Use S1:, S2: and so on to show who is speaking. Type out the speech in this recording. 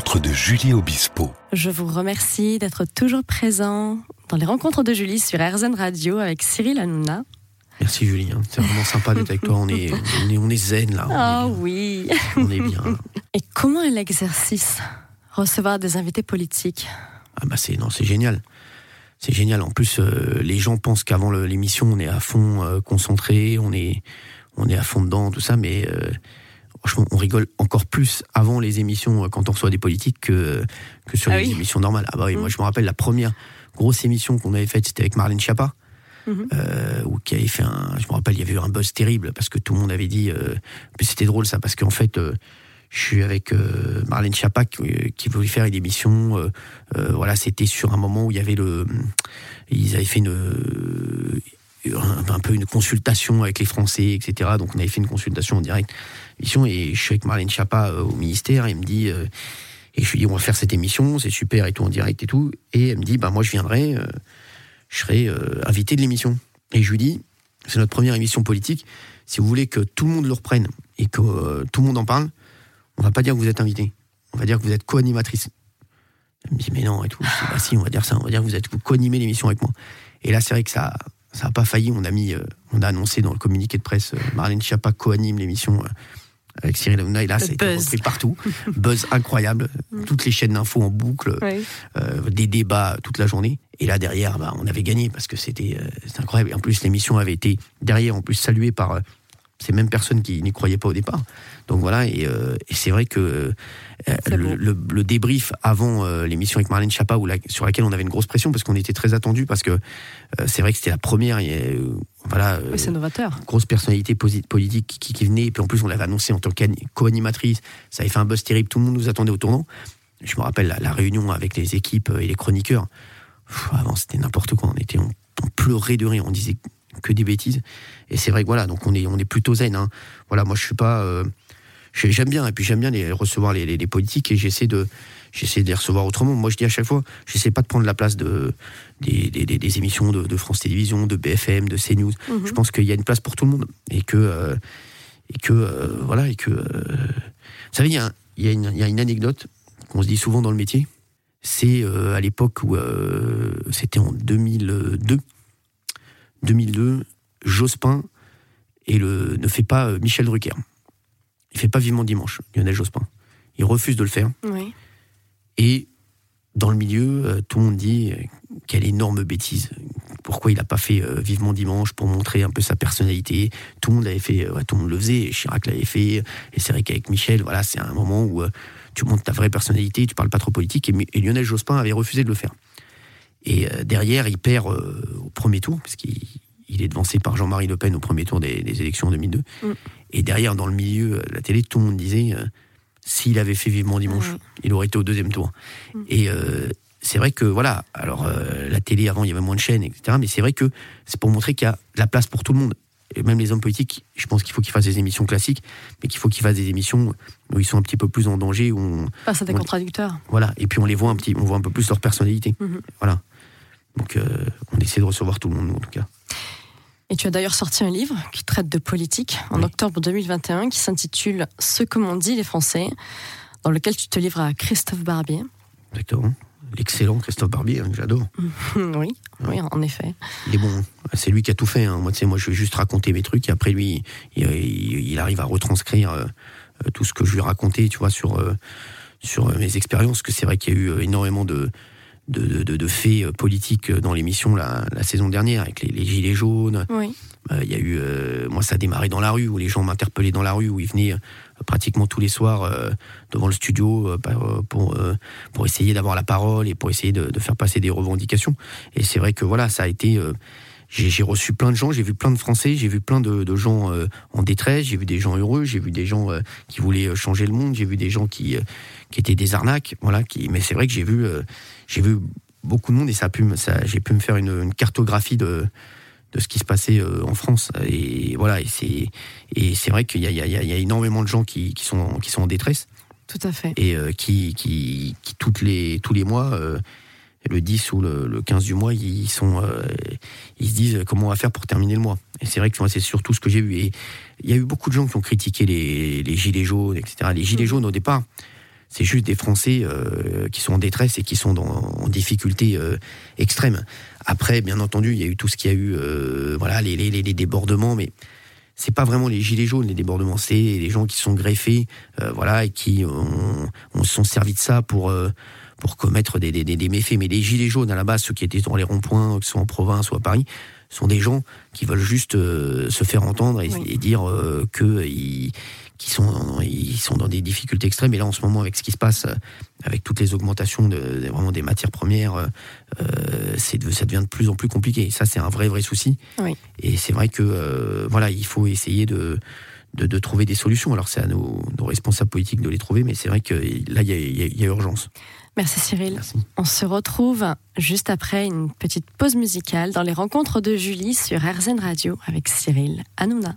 S1: de Julie Obispo.
S2: Je vous remercie d'être toujours présent dans les rencontres de Julie sur RZN Radio avec Cyril Hanouna.
S3: Merci Julie, hein. c'est vraiment sympa d'être avec toi. On est, on est, on est zen là.
S2: Ah
S3: bien.
S2: oui.
S3: On est bien.
S2: Et comment est l'exercice Recevoir des invités politiques?
S3: Ah bah c'est non, c'est génial. C'est génial. En plus, euh, les gens pensent qu'avant l'émission, on est à fond euh, concentré, on est, on est à fond dedans, tout ça, mais euh, franchement, on rigole encore plus avant les émissions euh, quand on reçoit des politiques que, que sur
S2: Ah
S3: les
S2: oui
S3: émissions normales. Ah bah oui,
S2: Mm.
S3: moi je me rappelle la première grosse émission qu'on avait faite, c'était avec Marlène Schiappa.
S2: Mhm.
S3: euh, où qui avait fait un, je me rappelle, il y avait eu un buzz terrible parce que tout le monde avait dit, euh, c'était drôle ça parce qu'en fait, euh, je suis avec Marlène Schiappa qui, qui voulait faire une émission. voilà, c'était sur un moment où il y avait le, ils avaient fait une, un, peu une consultation avec les Français, etc. Donc on avait fait une consultation en direct, émission et je suis avec Marlène Schiappa euh, au ministère. Et elle me dit, euh, et je lui dis on va faire cette émission, c'est super et tout en direct et tout. Et elle me dit bah moi je viendrai, euh, je serai invité de l'émission. Et je lui dis c'est notre première émission politique. Si vous voulez que tout le monde le reprenne et que tout le monde en parle, on va pas dire que vous êtes invité. On va dire que vous êtes co-animatrice. Elle me dit, mais non, et tout. Je dis, bah si, on va dire ça. On va dire que vous êtes vous co-animez l'émission avec moi. Et là, c'est vrai que ça, ça a pas failli. On a mis, euh, on a annoncé dans le communiqué de presse, euh, Marlène Schiappa co-anime l'émission euh, avec Cyril Hanouna. Et là,
S2: Le
S3: ça a été repris partout. buzz incroyable. Toutes les chaînes d'infos en boucle
S2: Oui.
S3: euh, des débats toute la journée. Et là derrière, bah, on avait gagné parce que c'était incroyable. Et en plus, l'émission avait été derrière, en plus saluée par ces mêmes personnes qui n'y croyaient pas au départ. Donc voilà, et, euh, et c'est vrai que euh, le, le- le débrief avant euh, l'émission avec Marlène où la- sur laquelle on avait une grosse pression parce qu'on était très attendu parce que c'est vrai que c'était la première. et, voilà.
S2: Oui, c'est novateur.
S3: grosse personnalité politique qui, qui venait, et puis en plus on l'avait annoncé en tant que co-animatrice, ça avait fait un buzz terrible, tout le monde nous attendait au tournant. Je me rappelle la, la réunion avec les équipes et les chroniqueurs. Pff, avant c'était n'importe quoi, on était, on, on pleurait de rire, on disait que des bêtises. Et c'est vrai que voilà, donc on est, on est plutôt zen. hein. Voilà, moi je suis pas, euh, j'ai- j'aime bien, et puis j'aime bien les, recevoir les, les- les politiques et j'essaie de, j'essaie de les recevoir autrement. Moi je dis à chaque fois, j'essaie pas de prendre la place de des, des- des- émissions de, de France Télévisions, de BFM, de CNews.
S2: Mhm.
S3: Je pense qu'il y a une place pour tout le monde et que euh, et que euh, voilà et que vous savez il y a, il y, a une- il y a une anecdote qu'on se dit souvent dans le métier. C'est à l'époque où c'était en 2002. 2002, Jospin et le ne fait pas euh, Michel Drucker. Il fait pas vivement dimanche, Lionel Jospin. Il refuse de le faire.
S2: Oui.
S3: Et dans le milieu, euh, tout le monde dit euh, quelle énorme bêtise. Pourquoi il n'a pas fait Vivement Dimanche pour montrer un peu sa personnalité? Tout le monde l'avait fait, ouais, tout le monde le faisait. Chirac l'avait fait. Et c'est vrai qu'avec Michel, voilà, c'est un moment où tu montres ta vraie personnalité, tu parles pas trop politique. Et, Lionel Jospin avait refusé de le faire. Et derrière, il perd euh, au premier tour, parce qu'il il est devancé par Jean-Marie Le Pen au premier tour des, des élections en 2002.
S2: Mm.
S3: Et derrière, dans le milieu, euh, la télé, tout le monde disait euh, s'il avait fait Vivement Dimanche,
S2: oui.
S3: il aurait été au deuxième tour. Et euh, c'est vrai que, voilà, alors euh, la télé, avant, il y avait moins de chaînes, etc. Mais c'est vrai que c'est pour montrer qu'il y a de la place pour tout le monde. Et même les hommes politiques, je pense qu'il faut qu'ils fassent des émissions classiques, mais qu'il faut qu'ils fassent des émissions où ils sont un petit peu plus en danger, où on,
S2: Face à des
S3: Oui.
S2: contradicteurs.
S3: voilà, et puis on les voit un petit, on voit un peu plus leur personnalité.
S2: Mhm.
S3: Voilà. Donc euh, on essaie de recevoir tout le monde, nous, en tout cas.
S2: Et tu as d'ailleurs sorti un livre qui traite de politique en
S3: Oui.
S2: octobre 2021 qui s'intitule Ce que m'ont dit les Français, dans lequel tu te livres à Christophe Barbier.
S3: Exactement. L'excellent Christophe Barbier, hein, que j'adore.
S2: oui, oui, en effet.
S3: Il est bon. hein. C'est lui qui a tout fait. hein. Moi, moi, je vais juste raconter mes trucs et après, lui, il, arrive à retranscrire euh, euh, tout ce que je lui ai raconté, tu vois, sur, euh, sur mes expériences. Parce que c'est vrai qu'il y a eu énormément de, de, de- de- de faits euh, politiques dans l'émission la, la saison dernière, avec les, les gilets jaunes.
S2: Oui.
S3: Euh, Il y a eu, euh, moi, ça a démarré dans la rue, où les gens m'interpellaient dans la rue, où ils venaient euh, pratiquement tous les soirs euh, devant le studio euh, euh, pour, euh, pour essayer d'avoir la parole et pour essayer de, de faire passer des revendications. Et c'est vrai que voilà, ça a été. J'ai reçu plein de gens, j'ai vu plein de Français, j'ai vu plein de, de gens euh, en détresse, j'ai vu des gens heureux, j'ai vu des gens euh, qui voulaient euh, changer le monde, j'ai vu des gens qui, euh, qui étaient des arnaques, voilà. Qui, mais c'est vrai que j'ai vu, j'ai vu beaucoup de monde et ça a pu, ça, j'ai pu me faire une, une cartographie de, de ce qui se passait en France. Et voilà, et c'est, et c'est vrai qu'il y y, y a- énormément de gens qui, qui, sont, qui sont en détresse
S2: Tout à fait.
S3: et qui, qui, qui toutes les, tous les mois, le 10 ou le, le 15 du mois, ils, sont, euh, ils se disent comment on va faire pour terminer le mois. Et c'est vrai que c'est surtout ce que j'ai vu. Et il y a eu beaucoup de gens qui ont critiqué les, les gilets jaunes, etc. Les gilets
S2: Mhm.
S3: jaunes, au départ, c'est juste des Français qui sont en détresse et qui sont dans, en difficulté extrême. Après, bien entendu, il y a eu tout ce qu'il y a eu, voilà, les, les, les débordements, mais c'est pas vraiment les gilets jaunes les débordements, c'est les gens qui sont greffés, euh, voilà, et qui ont, sont servis de ça pour euh, pour commettre des, des, des, méfaits. Mais les gilets jaunes à la base, ceux qui étaient dans les ronds-points, que ce soit en province ou à Paris, sont des gens qui veulent juste euh, se faire entendre et, dire que ils, qui sont ils sont dans des difficultés extrêmes. Et là, en ce moment, avec ce qui se passe, avec toutes les augmentations de, vraiment des matières premières, euh, c'est ça devient de plus en plus compliqué. ça, c'est un vrai vrai souci. Et c'est vrai que euh, voilà, il faut essayer de de, trouver des solutions. Alors c'est à nos, responsables politiques de les trouver, mais c'est vrai que là, il y, a, urgence.
S2: Merci Cyril. On se retrouve juste après une petite pause musicale dans les rencontres de Julie sur RZN Radio avec Cyril Hanouna.